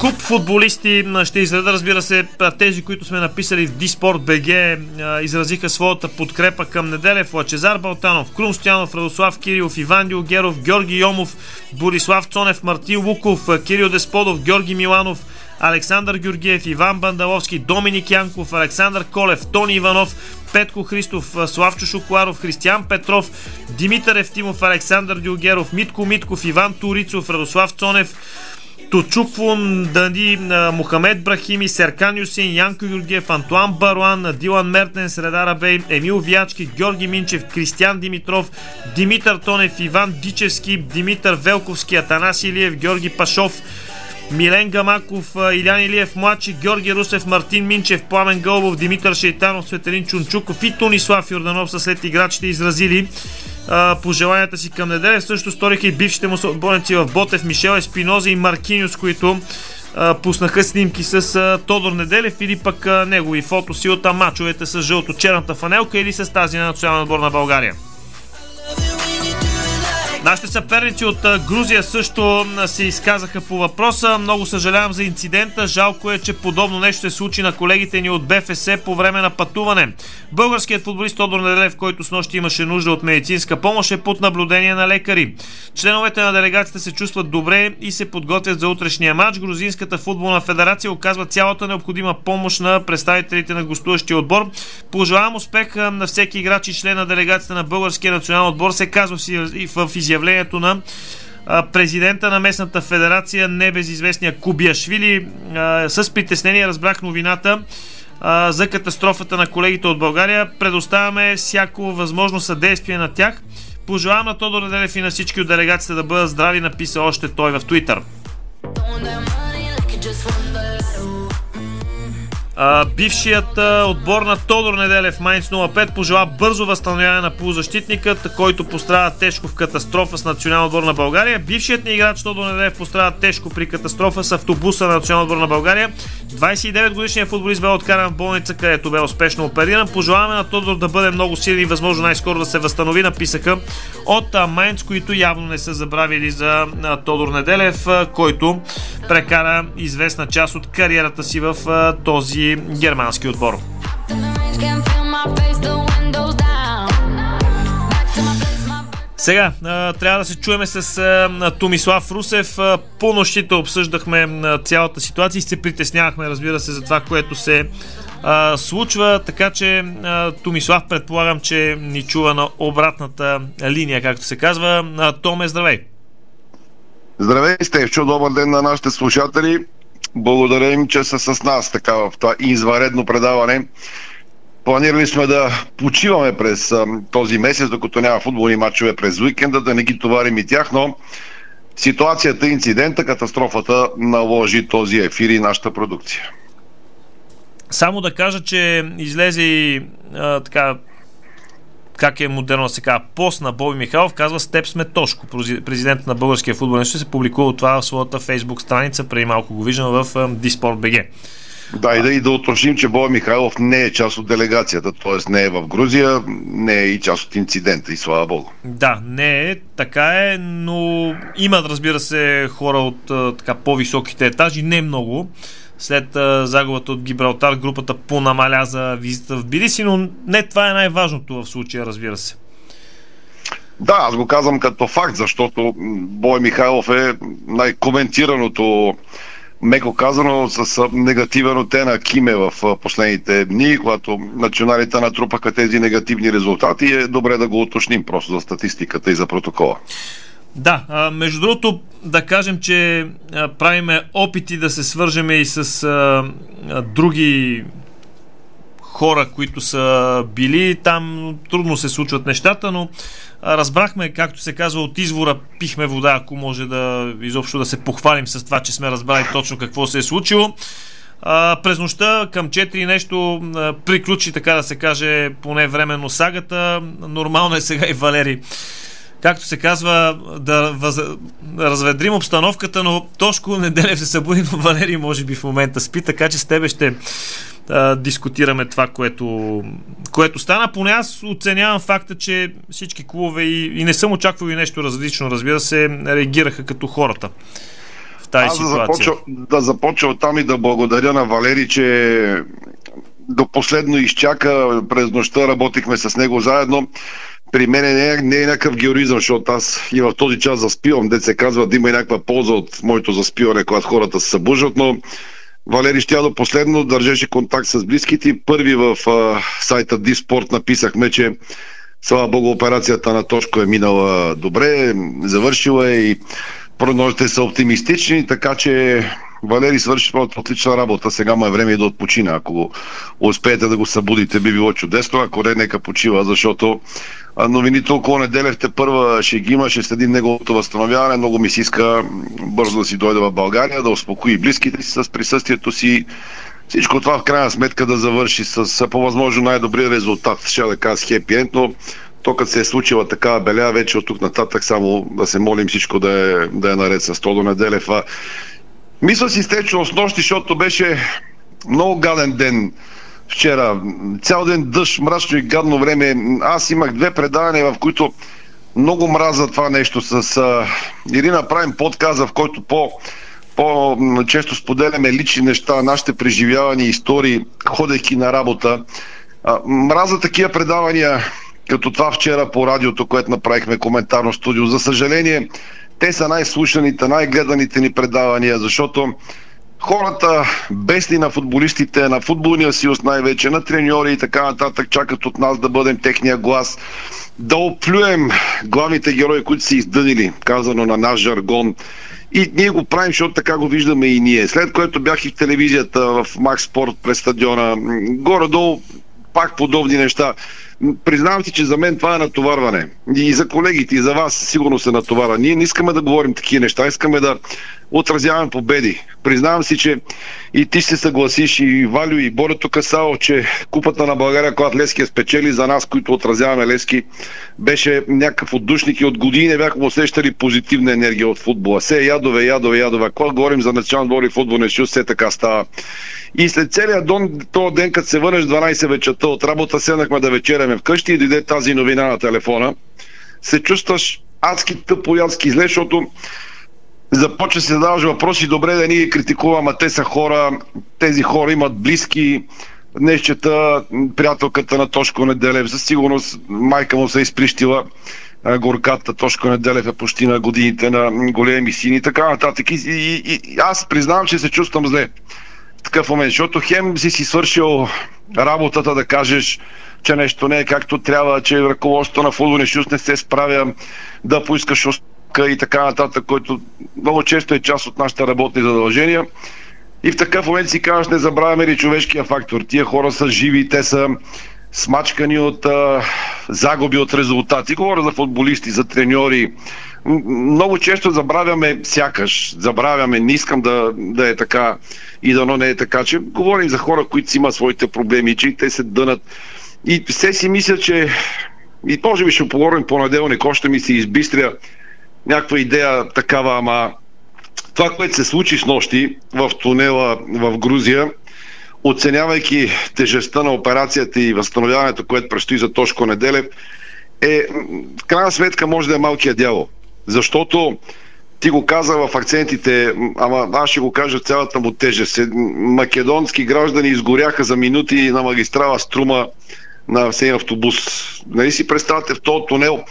Куп футболисти ще изреда, разбира се, тези, които сме написали в Диспорт БГ, изразиха своята подкрепа към Неделев, Лачезар Балтанов, Крум Стоянов, Радослав Кирилов, Иван Дилгеров, Георги Йомов, Борислав Цонев, Мартин Луков, Кирил Десподов, Георги Миланов, Александър Георгиев, Иван Бандаловски, Доминик Янков, Александър Колев, Тони Иванов, Петко Христов, Славчо Шоколаров, Християн Петров, Димитър Евтимов, Александър Дюгеров, Митко Митков, Иван Турицов, Радослав Цонев, Тучуквун, Данди, Мохамед Брахими, Серкан Юсин, Янко Юргиев, Антуан Баруан, Дилан Мертен, Среда Бей, Емил Вячки, Георги Минчев, Кристиян Димитров, Димитър Тонев, Иван Дичевски, Димитър Велковски, Атанас Илиев, Георги Пашов, Милен Гамаков, Илян Илиев младши, Георги Русев, Мартин Минчев, Пламен Гълбов, Димитър Шейтанов, Светелин Чунчуков и Тонислав Йорданов са след играчите изразили пожеланията си към неделя. Също сториха и бившите му съотборници в Ботев, Мишел Еспиноза и Маркиниус, които пуснаха снимки с Тодор Неделев или пък негови фотоси от мачовете с жълто-черната фанелка или с тази на национална отбор на България. Нашите съперници от Грузия също се изказаха по въпроса. Много съжалявам за инцидента. Жалко е, че подобно нещо се случи на колегите ни от БФС по време на пътуване. Българският футболист Тодор Неделев, който с нощи имаше нужда от медицинска помощ, е под наблюдение на лекари. Членовете на делегацията се чувстват добре и се подготвят за утрешния матч. Грузинската футболна федерация оказва цялата необходима помощ на представителите на гостуващия отбор. Пожелавам успех на всеки играч и член на делегацията на българския национален отбор, се казва в изявлението на президента на местната федерация, небезизвестния Кубиашвили. С притеснение разбрах новината за катастрофата на колегите от България. Предоставяме всяко възможно съдействие на тях. Пожелавам на Тодор Неделев и на всички от делегацията да бъдат здрави, написа още той в Твитър. Бившият отбор на Тодор Неделев Майнц 05 пожела бързо възстановяване на полузащитникът, който пострада тежко в катастрофа с национална отбор на България. Бившият ни играч Тодор Неделев пострада тежко при катастрофа с автобуса на национална отбор на България. 29 годишният футболист бе откаран в болница, където бе успешно опериран. Пожелаваме на Тодор да бъде много силен и възможно най-скоро да се възстанови, написаха от Майнц, които явно не са забравили за Тодор Неделев, който прекара известна част от кариерата си в този германски отбор. Сега трябва да се чуеме с Томислав Русев. По нощите обсъждахме цялата ситуация и се притеснявахме, разбира се, за това, което се случва. Така че Томислав предполагам, че ни чува на обратната линия, както се казва. Томе, здравей! Здравей, Стевчо! Добър ден на нашите слушатели! Благодаря им, че са с нас така в това извънредно предаване. Планирали сме да почиваме през а, този месец, докато няма футболни матчове през уикенда, да не ги товарим и тях, но ситуацията, инцидента, катастрофата наложи този ефир и нашата продукция. Само да кажа, че излезе а, така как е модерно сега, пост на Боби Михайлов казва с теб сме Тошко, президент на Българския футболен ще се публикува това в своята фейсбук страница, преди малко го виждам в Диспорт БГ. Да, и да, и да уточним, че Боби Михайлов не е част от делегацията, т.е. не е в Грузия, не е и част от инцидента, и слава Богу. Да, не е, така е, но имат, разбира се, хора от така по-високите етажи, не много след а, загубата от Гибралтар групата понамаля за визита в Билиси, но не това е най-важното в случая, разбира се. Да, аз го казвам като факт, защото Бой Михайлов е най-коментираното меко казано, с негативен оттенък Киме в последните дни, когато националите натрупаха тези негативни резултати. Е добре да го уточним просто за статистиката и за протокола. Да, между другото, да кажем, че правиме опити да се свържеме и с други хора, които са били там. Трудно се случват нещата, но разбрахме, както се казва, от извора пихме вода, ако може да изобщо да се похвалим с това, че сме разбрали точно какво се е случило. През нощта към 4 нещо приключи, така да се каже, поне временно сагата. Нормално е сега и Валери както се казва, да, въз... да разведрим обстановката, но Тошко Неделев се събуди, но Валерий може би в момента спи, така че с тебе ще а, дискутираме това, което, което стана. Поне аз оценявам факта, че всички клубове и, и не съм очаквал и нещо различно, разбира се, реагираха като хората в тази аз ситуация. Да започва, да започва там и да благодаря на Валери, че до последно изчака. През нощта работихме с него заедно. При мен не е, не е някакъв героизъм, защото аз и в този час заспивам. Дет се казва да има и някаква полза от моето заспиване, когато хората се събуждат, но Валери Щядо последно държеше контакт с близките. Първи в а, сайта Диспорт написахме, че слава богу операцията на Тошко е минала добре, завършила е и прогнозите са оптимистични, така че Валери свърши своята отлична работа. Сега му е време и да отпочина. Ако успеете да го събудите, би било чудесно. Ако не, нека почива, защото новините около неделя първа ще ги има, ще следим неговото възстановяване. Много ми се иска бързо да си дойде в България, да успокои близките си с присъствието си. Всичко това в крайна сметка да завърши с по възможно най-добрия резултат. Ще да кажа с хепи но то като се е случила такава беля, вече от тук нататък само да се молим всичко да е, да е наред с Тодо Неделев. Мисля си стече с нощи, защото беше много гаден ден вчера. Цял ден дъжд, мрачно и гадно време. Аз имах две предавания, в които много мраза това нещо. С а, Ирина правим подказа, в който по, по-често споделяме лични неща, нашите преживявания, истории, ходейки на работа. А, мраза такива предавания, като това вчера по радиото, което направихме коментарно студио. За съжаление, те са най-слушаните, най-гледаните ни предавания, защото хората, бесни на футболистите, на футболния съюз най-вече, на треньори и така нататък, чакат от нас да бъдем техния глас, да оплюем главните герои, които са издънили, казано на наш жаргон. И ние го правим, защото така го виждаме и ние. След което бях и в телевизията, в Макс Спорт през стадиона, горе-долу пак подобни неща. Признавам си, че за мен това е натоварване. И за колегите, и за вас сигурно се натоварва. Ние не искаме да говорим такива неща, искаме да отразяваме победи. Признавам си, че и ти се съгласиш, и Валю, и Борето Касао, че купата на България, когато Лески е спечели за нас, които отразяваме Лески, беше някакъв отдушник и от години не бяхме усещали позитивна енергия от футбола. Се ядове, ядове, ядове. Когато говорим за национален двор и футболен съюз, все така става. И след целият дон, този ден, като се върнеш 12 вечерта от работа, седнахме да вечеряме вкъщи и дойде тази новина на телефона. Се чувстваш адски тъпо и адски зле, защото започва се да даваш въпроси, добре да ни ги а те са хора, тези хора имат близки, Днес приятелката на Тошко Неделев. За сигурност майка му се е изприщила горката. Тошко Неделев е почти на годините на големи сини и така нататък. И, и, и, аз признавам, че се чувствам зле в такъв момент, защото хем си си свършил работата да кажеш, че нещо не е както трябва, че ръководството на футболния съюз не се справя да поискаш и така нататък, който много често е част от нашите работни задължения. И в такъв момент си казваш, не забравяме ли човешкия фактор. Тия хора са живи, те са смачкани от а, загуби от резултати. Говоря за футболисти, за треньори. Много често забравяме, сякаш, забравяме, не искам да, да е така и дано не е така, че говорим за хора, които си имат своите проблеми, че те се дънат. И все си мисля, че и може би ще поговорим понеделник, още ми се избистря някаква идея такава, ама това, което се случи с нощи в тунела в Грузия, оценявайки тежестта на операцията и възстановяването, което предстои за Тошко Неделев, е, в крайна сметка може да е малкият дявол. Защото ти го каза в акцентите, ама аз ще го кажа цялата му тежест. Македонски граждани изгоряха за минути на магистрала Струма на всеки автобус. Нали си представяте в този тунел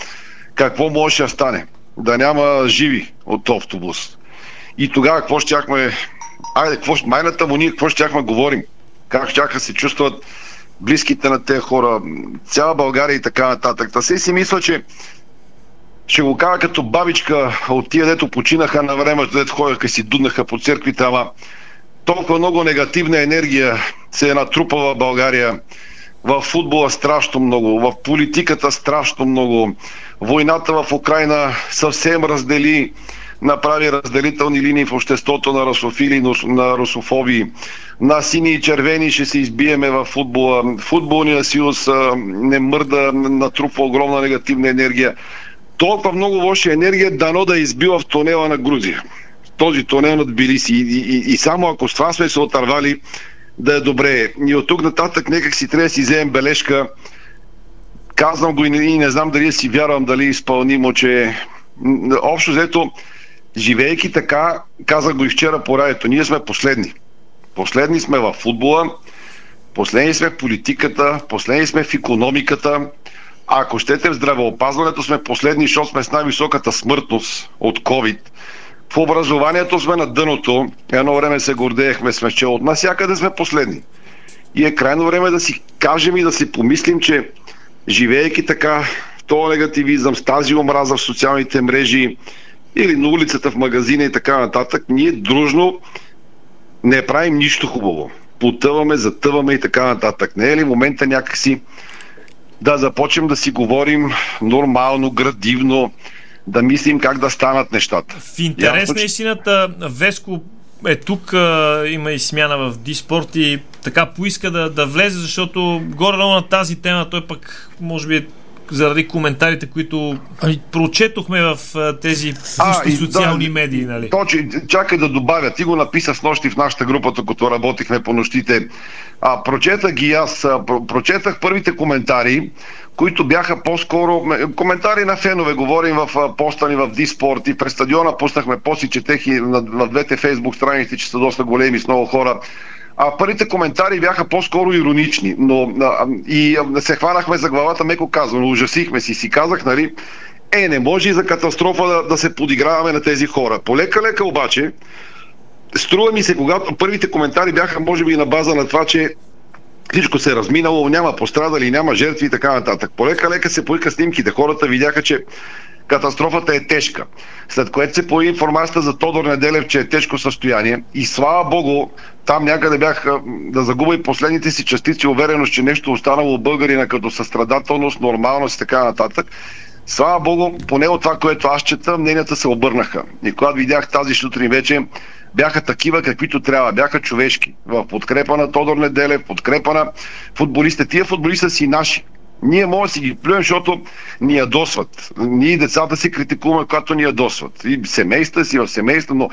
какво може да стане? Да няма живи от автобус. И тогава какво щяхме... Айде, какво, майната му ние какво щяхме говорим? Как щяха се чувстват близките на тези хора, цяла България и така нататък. Та се си мисля, че ще го кажа като бабичка от тия, дето починаха на време, дето ходяха си дуднаха по църквите, ама толкова много негативна енергия се е натрупала в България. В футбола страшно много, в политиката страшно много. Войната в Украина съвсем раздели направи разделителни линии в обществото на русофили, на русофоби. На сини и червени ще се избиеме в футбола. Футболния съюз не мърда, натрупва огромна негативна енергия. Толкова много лоша енергия дано да е избива в тунела на Грузия. Този тунел над Билиси. И, и, и само ако с това сме се отървали, да е добре. И от тук нататък нека си трябва да си вземем бележка. Казвам го и не, и не знам дали си вярвам, дали изпълнимо, че общо взето, живеейки така, казах го и вчера по радиото, ние сме последни. Последни сме в футбола, последни сме в политиката, последни сме в економиката, ако щете в здравеопазването сме последни, защото сме с най-високата смъртност от COVID. В образованието сме на дъното. Едно време се гордеехме, сме че от навсякъде сме последни. И е крайно време да си кажем и да си помислим, че живеейки така в този негативизъм, с тази омраза в социалните мрежи или на улицата в магазина и така нататък, ние дружно не правим нищо хубаво. Потъваме, затъваме и така нататък. Не е ли момента някакси да започнем да си говорим нормално, градивно, да мислим как да станат нещата. В интерес на истината, Веско е тук, а, има и смяна в Диспорт и така поиска да, да влезе, защото горе-долу на тази тема той пък може би е заради коментарите, които ами, прочетохме в тези а, социални да, медии. Нали? Точно, чакай да добавя. Ти го написа с нощи в нашата група, като работихме по нощите. А, прочетах ги аз. Прочетах първите коментари, които бяха по-скоро коментари на фенове. Говорим в поста ни в Диспорт и през стадиона пуснахме пост четех и на, на двете фейсбук страници, че са доста големи с много хора а първите коментари бяха по-скоро иронични, но а, и а, се хванахме за главата, меко казвам, ужасихме си. Си казах, нали, е, не може и за катастрофа да, да се подиграваме на тези хора. Полека-лека обаче, струва ми се, когато първите коментари бяха, може би, на база на това, че всичко се е разминало, няма пострадали, няма жертви и така нататък. Полека-лека се поиха снимките. Хората видяха, че катастрофата е тежка. След което се появи информацията за Тодор Неделев, че е тежко състояние и слава Богу, там някъде бях да загуба и последните си частици увереност, че нещо останало българина като състрадателност, нормалност и така нататък. Слава Богу, поне от това, което аз чета, мненията се обърнаха. И когато видях тази сутрин вече, бяха такива, каквито трябва. Бяха човешки. В подкрепа на Тодор Неделев, подкрепа на футболистите. Тия футболисти са си наши. Ние може да си ги плюем, защото ни ядосват. Ние децата си критикуваме, когато ни ядосват. И семейства си в семейство, но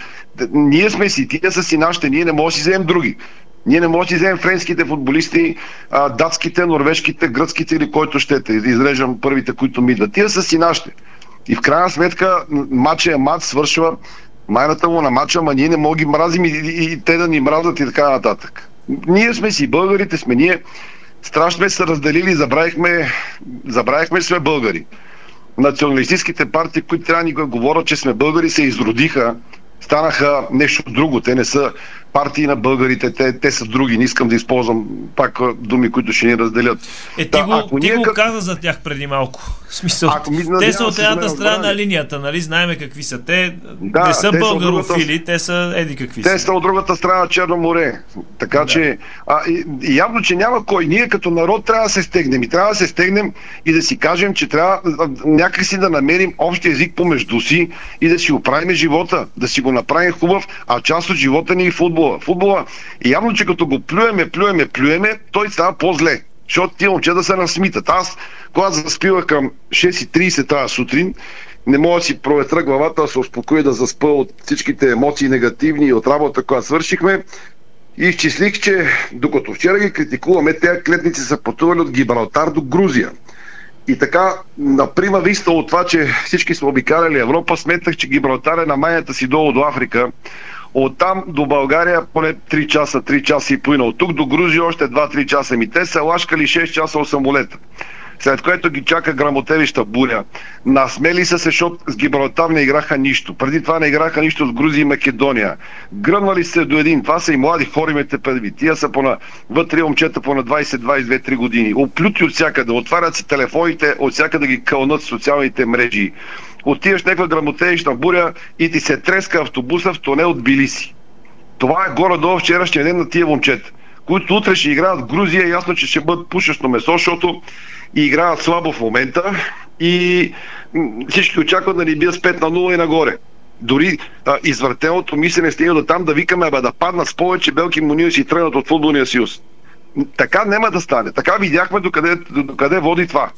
ние сме си, тия са си нашите, ние не можем да си вземем други. Ние не можем да вземем френските футболисти, а, датските, норвежките, гръцките или който щете. Изреждам първите, които ми идват. Тия са си нашите. И в крайна сметка матча е матч, свършва майната му на матча, ама ние не можем ги мразим и, и, и те да ни мразят и така нататък. Ние сме си, българите сме ние страшно сме се разделили, забравихме, забравихме, че сме българи. Националистическите партии, които трябва да ни говорят, че сме българи, се изродиха, станаха нещо друго. Те не са партии на българите, те, те са други. Не искам да използвам пак думи, които ще ни разделят. Е, ти, го, ако ти ние... го каза за тях преди малко. В смисъл, ако ми, те са от едната страна на линията, нали? Знаеме какви са. Те да, не са те българофили, другата... те са еди какви те са. Те са от другата страна на Черно море. Така да. че, а, и явно, че няма кой. Ние като народ трябва да се стегнем. И трябва да се стегнем и да си кажем, че трябва някакси да намерим общ език помежду си и да си оправим живота, да си го направим хубав, а част от живота ни е футбол футбола. Футбола и явно, че като го плюеме, плюеме, плюеме, той става по-зле. Защото тия момчета се насмитат. Аз, когато заспивах към 6.30 тази сутрин, не мога да си проветра главата, да се успокоя да заспа от всичките емоции негативни и от работа, която свършихме. И изчислих, че докато вчера ги критикуваме, тези клетници са пътували от Гибралтар до Грузия. И така, на прима виста от това, че всички сме обикаляли Европа, сметнах, че Гибралтар е на майната си долу до Африка. От там до България поне 3 часа, 3 часа и половина. От тук до Грузия още 2-3 часа. Ми те са лашкали 6 часа от самолета. След което ги чака грамотевища буря. Насмели са се, защото с Гибралтар не играха нищо. Преди това не играха нищо с Грузия и Македония. Гръмнали се до един. Това са и млади хори мете първи. Тия са по на вътре момчета по на 20-22-3 години. Оплюти от всякъде. Отварят се телефоните, от всякъде ги кълнат социалните мрежи отиваш в някаква грамотеична буря и ти се треска автобуса в тунел от Билиси. Това е горе-долу вчерашния ден на тия момчета, които утре ще играят в Грузия. Ясно, че ще бъдат пушещо месо, защото играят слабо в момента и всички очакват да ни бият с 5 на 0 и нагоре. Дори а, извъртеното мислене стига до там да викаме бе, да паднат с повече белки му си тръгнат от футболния съюз. Така няма да стане. Така видяхме докъде, докъде води това.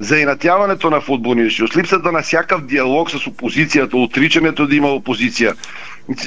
За инатяването на футболния съюз, липсата на всякакъв диалог с опозицията, отричането да има опозиция.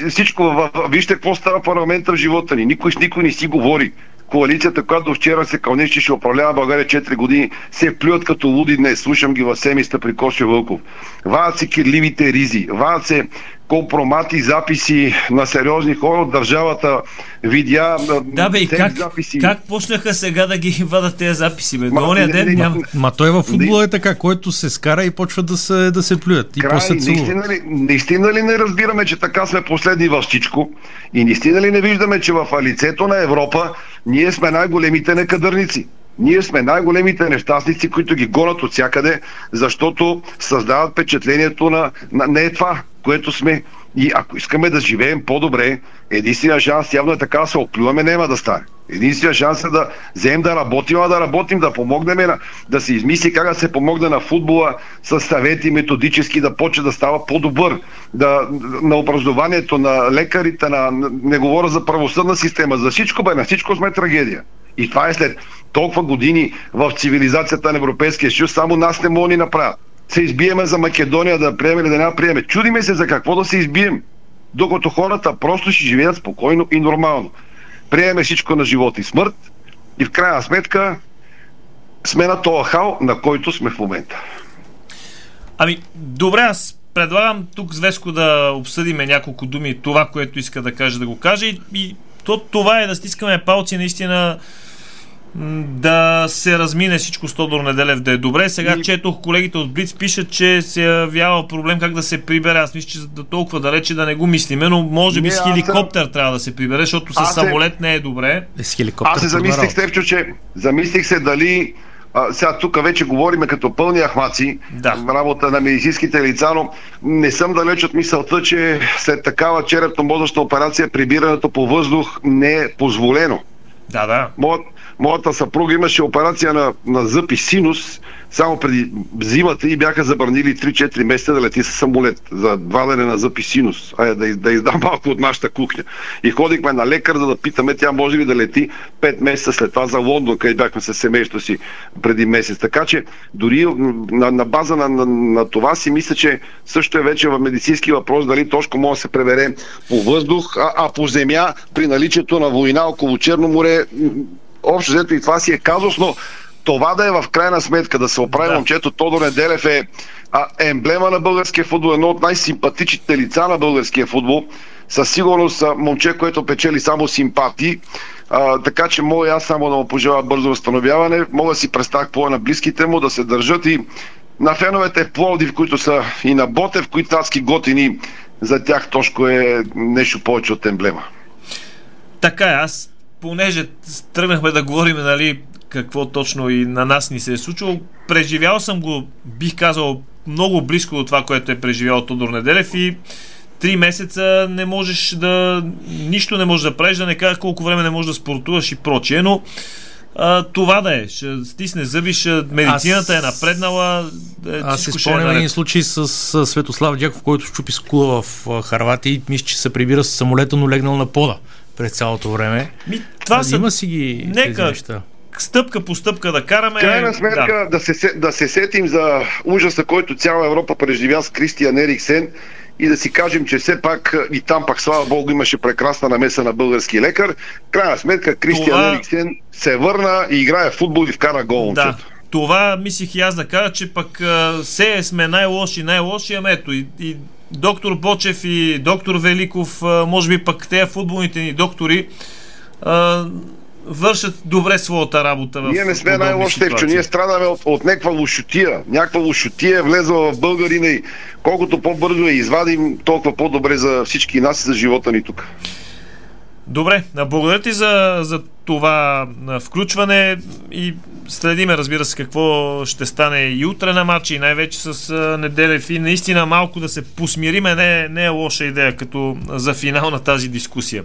Всичко, вижте какво става парламента в живота ни. Никой с никой не си говори коалицията, която вчера се кълне, че ще управлява България 4 години, се плюят като луди днес. Слушам ги в семиста при Коше Вълков. Ваят се кирливите ризи, ваят се компромати, записи на сериозни хора от държавата, видя да, бе, как, записи. как почнаха сега да ги вадат тези записи? Бе? Ма, не, ден не, няма... Ма той във футбола е така, който се скара и почва да се, да се плюят. И Край, после наистина, ли, наистина ли не разбираме, че така сме последни във всичко? И наистина ли не виждаме, че в лицето на Европа ние сме най-големите некадърници? Ние сме най-големите нещастници, които ги гонят от всякъде, защото създават впечатлението на, на не е това, което сме. И ако искаме да живеем по-добре, единствения шанс явно е така се оплюваме, няма да стане. Единствения шанс е да вземем да работим, а да работим, да помогнем, на, да се измисли как да се помогне на футбола с съвети методически, да почне да става по-добър, да, на образованието, на лекарите, на, не говоря за правосъдна система, за всичко бе, на всичко сме трагедия. И това е след толкова години в цивилизацията на Европейския съюз, само нас не могат ни направят. Се избиеме за Македония да приеме или да не приеме. Чудиме се за какво да се избием, докато хората просто ще живеят спокойно и нормално. Приеме всичко на живот и смърт и в крайна сметка сме на този хал, на който сме в момента. Ами, добре, аз предлагам тук с Веско да обсъдиме няколко думи това, което иска да каже, да го каже и, и то, това е да стискаме палци наистина да се размине всичко с Тодор Неделев да е добре. Сега и... четох колегите от Блиц пишат, че се явява проблем как да се прибере. Аз мисля, че да толкова далече да не го мислиме, но може би не, с хеликоптер съм... трябва да се прибере, защото с самолет се... не е добре. С хеликоптер аз се замислих, Стевчо, че замислих се дали а, сега тук вече говориме като пълни ахмаци, да. работа на медицинските лица, но не съм далеч от мисълта, че след такава черепно-мозъчна операция прибирането по въздух не е позволено. Да, да. Моят, моята съпруга имаше операция на, на зъб и синус само преди зимата и бяха забранили 3-4 месеца да лети с самолет за валене на зъб и синус, а да, да издам малко от нашата кухня. И ходихме на лекар, за да питаме тя може ли да лети 5 месеца след това за Лондон, където бяхме с семейството си преди месец. Така че дори на, на база на, на, на това си мисля, че също е вече в медицински въпрос дали точно може да се превере по въздух, а, а по земя при наличието на война около Черно море общо взето и това си е казус, но това да е в крайна сметка да се оправи да. момчето Тодор Неделев е а, емблема на българския футбол, едно от най-симпатичните лица на българския футбол. Със сигурност момче, което печели само симпатии. А, така че мога аз само да му пожелая бързо възстановяване. Мога да си представя какво е на близките му да се държат и на феновете в Пловдив, които са и на Ботев, които адски готини, за тях Тошко е нещо повече от емблема. Така е, аз понеже тръгнахме да говорим, нали, какво точно и на нас ни се е случило, преживял съм го, бих казал, много близко до това, което е преживял Тодор Неделев и три месеца не можеш да... нищо не можеш да правиш, да не кажа колко време не можеш да спортуваш и прочие, но а, това да е. Ще стисне зъби, ще, медицината аз, е напреднала. Е, аз си спомням е един случай с, с Светослав Дяков, който щупи скула в Харватия и мисля, че се прибира с самолета, но легнал на пода през цялото време. Ми, това са... Има си ги Нека, тези неща стъпка по стъпка да караме. Крайна сметка да. Да, се, да се сетим за ужаса, който цяла Европа преживя с Кристиан Ериксен и да си кажем, че все пак и там пак, слава Богу, имаше прекрасна намеса на български лекар. Крайна сметка Кристиан Това... Ериксен се върна и играе в футбол и вкара гол. Да. Това мислих и аз да кажа, че пък се сме най-лоши, най-лоши, ами ето и, и доктор Бочев и доктор Великов, може би пък те футболните ни доктори вършат добре своята работа. Ние не сме най-лошите, че ние страдаме от, от някаква лошотия. Някаква лошотия е влезла в българина и колкото по-бързо я извадим, толкова по-добре за всички нас и за живота ни тук. Добре, благодаря ти за, за това включване и следиме, разбира се, какво ще стане и утре на матчи, и най-вече с Неделев и наистина малко да се посмириме не, не е лоша идея като за финал на тази дискусия.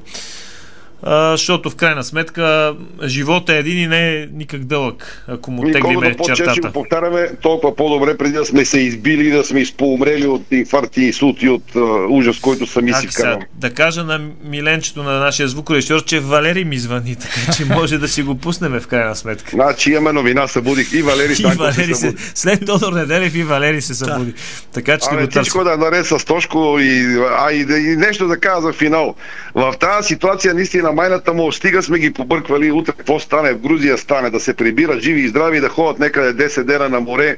Защото в крайна сметка живота е един и не е никак дълъг, ако му теглиме чертата. го повтаряме, толкова по-добре преди да сме се избили, да сме изполумрели от инфаркти и инсулти, от uh, ужас, който сами си вкарваме. Да кажа на Миленчето, на нашия звукорежисьор, че Валери ми звъни, така че може да си го пуснем в крайна сметка. Значи имаме новина, събудих и Валери и Валери се, След Тодор Неделев и Валери се събуди. Да. Така че Абе, го всичко да е наред с Тошко и, а, и, и нещо да кажа за финал. В тази ситуация наистина майната му стига сме ги побърквали, утре какво стане? В Грузия стане, да се прибират живи и здрави, да ходят некъде 10 дена на море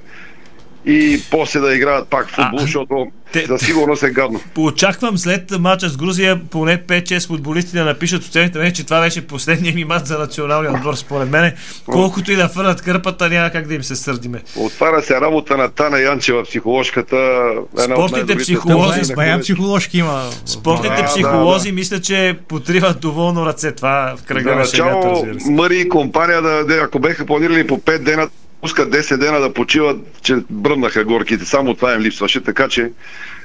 и после да играят пак футбол, а, защото те, за сигурност е гадно. Очаквам след мача с Грузия поне 5-6 футболисти да напишат в социалните мрежи, че това беше последния ми мач за националния отбор, според мен. Колкото и да фърнат кърпата, няма как да им се сърдиме. Отваря се работа на Тана Янчева, психоложката. Спортните психолози. Бая психоложки има. Спортните а, психолози, да, да. мисля, че потриват доволно ръце. Това в кръга на шегата, Мъри и компания, да, ако беха планирали по 5 дена, пускат 10 дена да почиват, че бръмнаха горките. Само това им липсваше, така че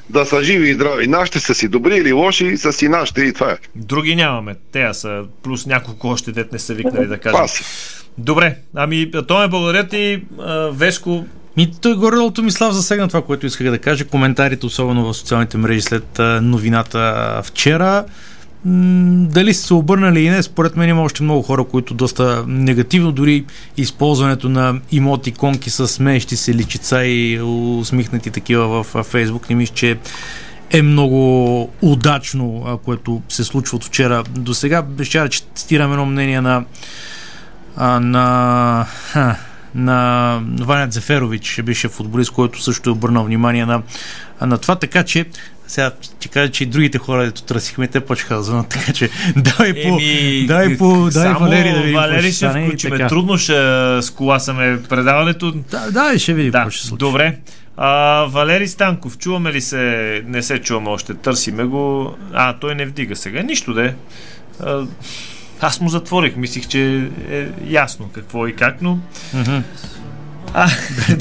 да са живи и здрави. Нашите са си добри или лоши, са си нашите и това е. Други нямаме. Те са плюс няколко още дет не са викнали да кажем. Паси. Добре, ами Томе, благодаря ти. Веско, ми, той горе Томислав засегна това, което исках да кажа. Коментарите, особено в социалните мрежи след новината вчера дали са се обърнали и не, според мен има още много хора, които доста негативно, дори използването на имоти, конки с смеещи се личица и усмихнати такива в Фейсбук. Не мисля, че е много удачно, което се случва от вчера до сега. Беше да цитирам едно мнение на на на Ваня Зеферович, беше футболист, който също е обърнал внимание на, на това, така че сега ти кажа, че и другите хора, дето търсихме, те почнаха да звънат, така че давай по, Еми, давай по, давай Валери да видим Валери ще включиме. Трудно ще сколасаме предаването. Да, да, ще видим да, какво ще случи. Добре. А, Валери Станков, чуваме ли се? Не се чуваме още. Търсиме го. А, той не вдига сега. Нищо де. Аз му затворих. Мислих, че е ясно какво и как, но... А,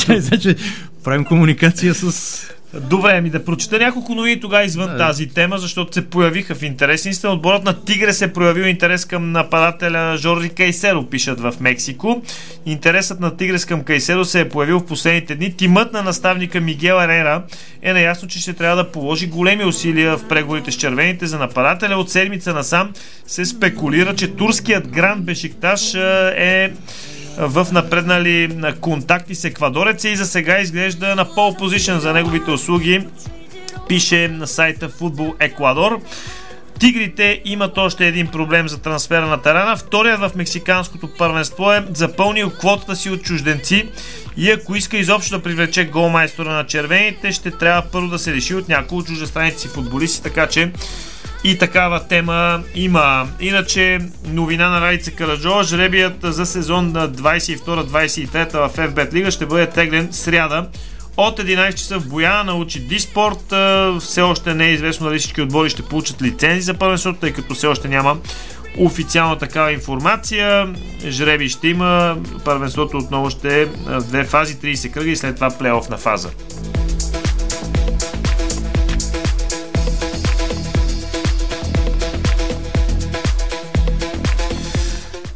значи, правим комуникация с Добре, ми да прочета няколко новини тогава извън да, тази тема, защото се появиха в интерес. Истина, отборът на Тигре се е проявил интерес към нападателя Жорди Кайсеро, пишат в Мексико. Интересът на Тигрес към Кайсеро се е появил в последните дни. Тимът на наставника Мигел Арера е наясно, че ще трябва да положи големи усилия в преговорите с червените за нападателя. От седмица насам се спекулира, че турският гранд Бешикташ е в напреднали контакти с еквадорец и за сега изглежда на пол позишен за неговите услуги, пише на сайта Футбол Еквадор. Тигрите имат още един проблем за трансфера на Тарана. Вторият в мексиканското първенство е запълнил квотата си от чужденци и ако иска изобщо да привлече голмайстора на червените, ще трябва първо да се реши от няколко чуждестранните си футболисти, така че и такава тема има. Иначе новина на Райца Караджова, жребият за сезон на 22-23 в FBET Лига ще бъде теглен сряда от 11 часа в Бояна научи Диспорт. Все още не е известно дали всички отбори ще получат лицензи за първенството, тъй като все още няма официална такава информация. Жреби ще има. Първенството отново ще е в две фази, 30 кръга и след това плейоф на фаза.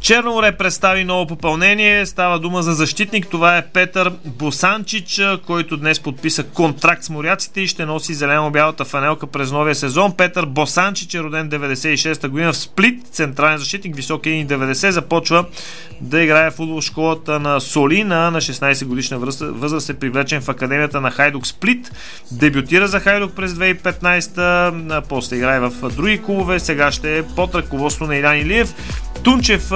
Черноморе представи ново попълнение. Става дума за защитник. Това е Петър Босанчич, който днес подписа контракт с моряците и ще носи зелено-бялата фанелка през новия сезон. Петър Босанчич е роден 96-та година в Сплит, централен защитник, висок 1,90. Започва да играе в футбол школата на Солина. На 16 годишна възраст е привлечен в академията на Хайдук Сплит. Дебютира за Хайдук през 2015, после играе в други клубове. Сега ще е под ръководство на Илян Илиев. Тунчев,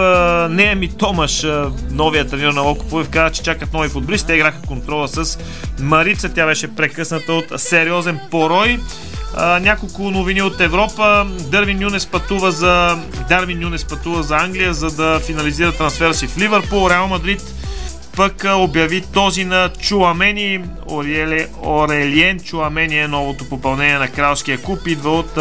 не е ми Томаш, новия тренер на Локоповев, каза, че чакат нови футболисти. Те играха контрола с Марица. Тя беше прекъсната от сериозен порой. А, няколко новини от Европа. Дървин Юнес пътува за Дарвин Юнес пътува за Англия, за да финализира трансфера си в Ливърпул. Реал Мадрид пък обяви този на Чуамени. Орелиен Чуамени е новото попълнение на кралския куп. Идва от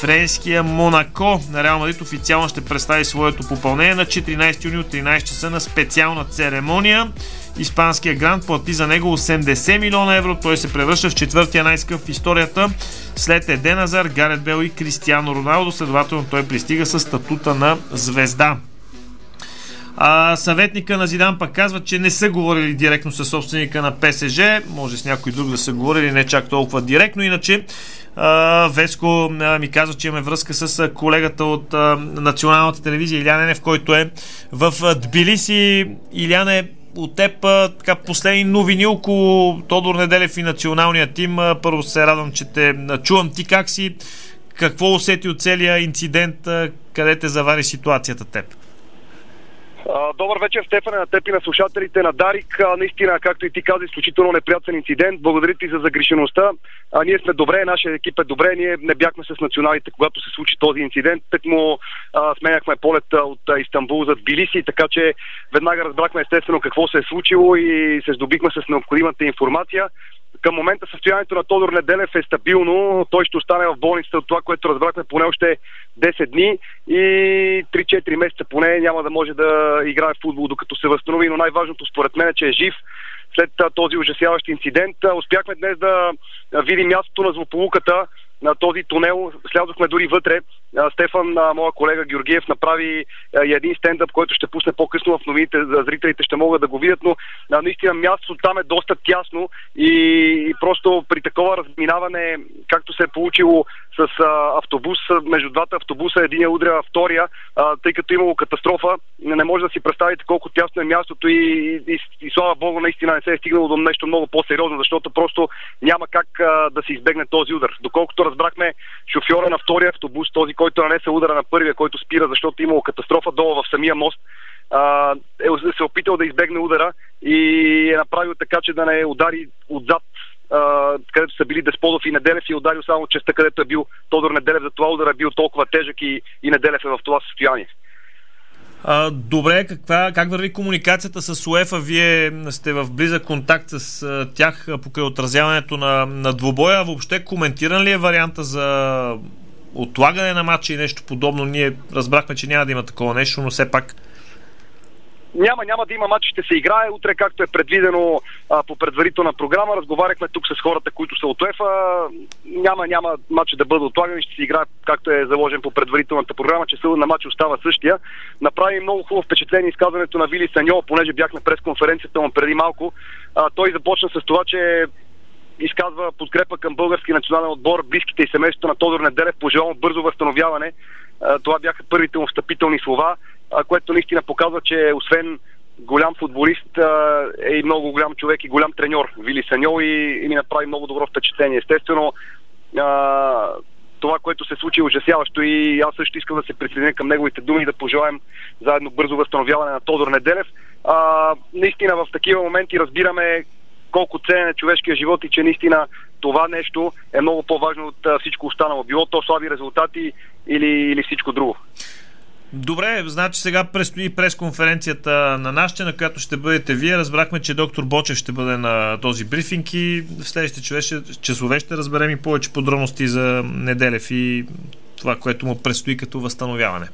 френския Монако на Реал Мадрид официално ще представи своето попълнение на 14 юни от 13 часа на специална церемония. Испанския грант плати за него 80 милиона евро. Той се превръща в четвъртия най-скъп в историята след Еден Азар, Гарет Бел и Кристиано Роналдо. Следователно той пристига с статута на звезда. А, съветника на Зидан пък казва, че не са говорили директно с собственика на ПСЖ. Може с някой друг да са говорили, не чак толкова директно. Иначе Веско ми казва, че имаме връзка с колегата от националната телевизия Илян Енев, който е в Тбилиси. Иляне, от теб така, последни новини около Тодор Неделев и националния тим. Първо се радвам, че те чувам. Ти как си? Какво усети от целия инцидент? Къде те завари ситуацията теб? Добър вечер, Стефане, на теб и на слушателите на Дарик. Наистина, както и ти каза, изключително неприятен инцидент. Благодаря ти за загрешеността. А, ние сме добре, нашия екип е добре. Ние не бяхме с националите, когато се случи този инцидент. Так му а, сменяхме полета от а, Истанбул за Тбилиси, така че веднага разбрахме естествено какво се е случило и се здобихме с необходимата информация. Към момента състоянието на Тодор Неделев е стабилно. Той ще остане в болницата от това, което разбрахме поне още 10 дни и 3-4 месеца поне няма да може да играе в футбол докато се възстанови. Но най-важното според мен е, че е жив след този ужасяващ инцидент. Успяхме днес да видим мястото на злополуката на този тунел. Слязохме дори вътре. Стефан, моя колега Георгиев, направи един стендъп, който ще пусне по-късно в новините. Зрителите ще могат да го видят, но наистина мястото там е доста тясно и просто при такова разминаване, както се е получило с автобус, между двата автобуса, един е удря втория, тъй като е имало катастрофа, не може да си представите колко тясно е мястото и, и, и слава Богу, наистина не се е стигнало до нещо много по-сериозно, защото просто няма как да се избегне този удар. Доколкото разбрахме, шофьора на втория автобус, този, който нанесе удара на първия, който спира, защото имало катастрофа долу в самия мост, е се опитал да избегне удара и е направил така, че да не удари отзад където са били Десподов и Неделев и е ударил само частта, където е бил Тодор Неделев. За това удар е бил толкова тежък и, и Неделев е в това състояние. А, добре, каква, как върви комуникацията с УЕФА? Вие сте в близък контакт с а, тях покрай отразяването на, на двубоя. Въобще коментиран ли е варианта за отлагане на матча и нещо подобно? Ние разбрахме, че няма да има такова нещо, но все пак няма, няма да има матч, ще се играе утре, както е предвидено а, по предварителна програма. Разговаряхме тук с хората, които са от УЕФА. Няма, няма матч да бъде отлаган, ще се играе както е заложен по предварителната програма, че на матч остава същия. Направи много хубаво впечатление изказването на Вили Саньо, понеже бях на пресконференцията му преди малко. А, той започна с това, че изказва подкрепа към български национален отбор, близките и семейството на Тодор Неделев, пожелавам бързо възстановяване. Това бяха първите му встъпителни слова което наистина показва, че освен голям футболист е и много голям човек и голям треньор Вили Саньол и, и ми направи много добро впечатление. Естествено, това, което се случи е ужасяващо и аз също искам да се присъединя към неговите думи и да пожелаем заедно бързо възстановяване на Тодор Неделев. А, наистина в такива моменти разбираме колко ценен е човешкия живот и че наистина това нещо е много по-важно от всичко останало. Било то слаби резултати или, или всичко друго. Добре, значи сега предстои пресконференцията на нашите, на която ще бъдете вие. Разбрахме, че доктор Бочев ще бъде на този брифинг и в следващите часове ще разберем и повече подробности за Неделев и това, което му предстои като възстановяване.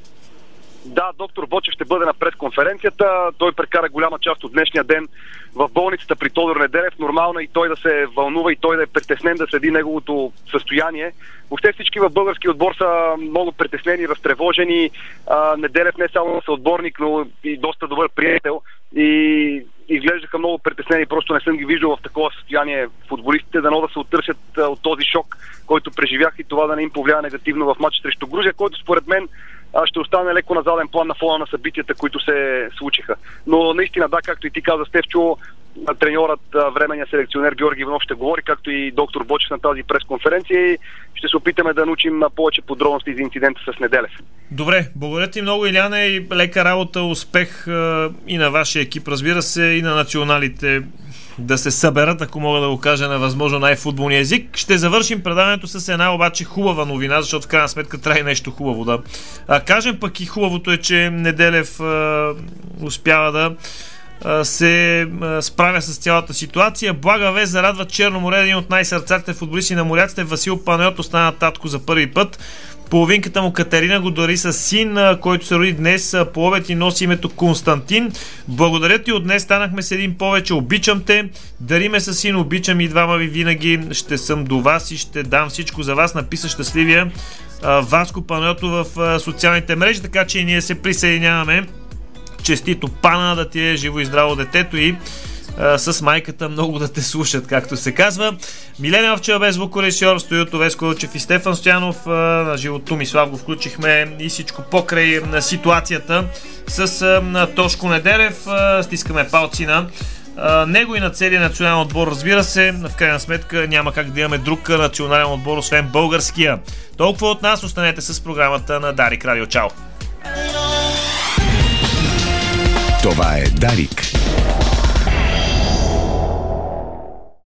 Да, доктор Бочев ще бъде на пресконференцията. Той прекара голяма част от днешния ден в болницата при Тодор Неделев. Нормално е и той да се вълнува и той да е притеснен да следи неговото състояние. Въобще всички в български отбор са много притеснени, разтревожени. А, Неделев не само са отборник, но и доста добър приятел. И изглеждаха много притеснени. Просто не съм ги виждал в такова състояние футболистите, дано да се оттърсят от този шок, който преживях и това да не им повлия негативно в матч срещу Грузия, който според мен ще остане леко на заден план на фона на събитията, които се случиха. Но наистина, да, както и ти каза, Стевчо, треньорът, временния селекционер Георги Иванов ще говори, както и доктор Бочев на тази пресконференция и ще се опитаме да научим на повече подробности за инцидента с Неделев. Добре, благодаря ти много, Иляна, и лека работа, успех и на вашия екип, разбира се, и на националите да се съберат, ако мога да го кажа на възможно най-футболния език. Ще завършим предаването с една обаче хубава новина, защото в крайна сметка трябва нещо хубаво да а, кажем. Пък и хубавото е, че Неделев а, успява да се справя с цялата ситуация. Блага вест зарадва Черно море, един от най-сърцатите футболисти на моряците. Васил Панайот остана татко за първи път. Половинката му Катерина го дари с син, който се роди днес по обед и носи името Константин. Благодаря ти, от днес станахме с един повече. Обичам те. Дари ме с син, обичам и двама ви винаги. Ще съм до вас и ще дам всичко за вас. Написа щастливия Васко Панайотов в социалните мрежи, така че и ние се присъединяваме. Честито пана да ти е живо и здраво детето и а, с майката много да те слушат, както се казва. Милена Овчева без звукорежисьор, Стоилто Весколчев и Стефан Стоянов. На живото Мислав го включихме и всичко покрай на ситуацията с а, Тошко Неделев. А, стискаме палци на него и на целия национален отбор, разбира се. В крайна сметка няма как да имаме друг национален отбор, освен българския. Толкова от нас, останете с програмата на Дарик Радио. Чао! Това е Дарик.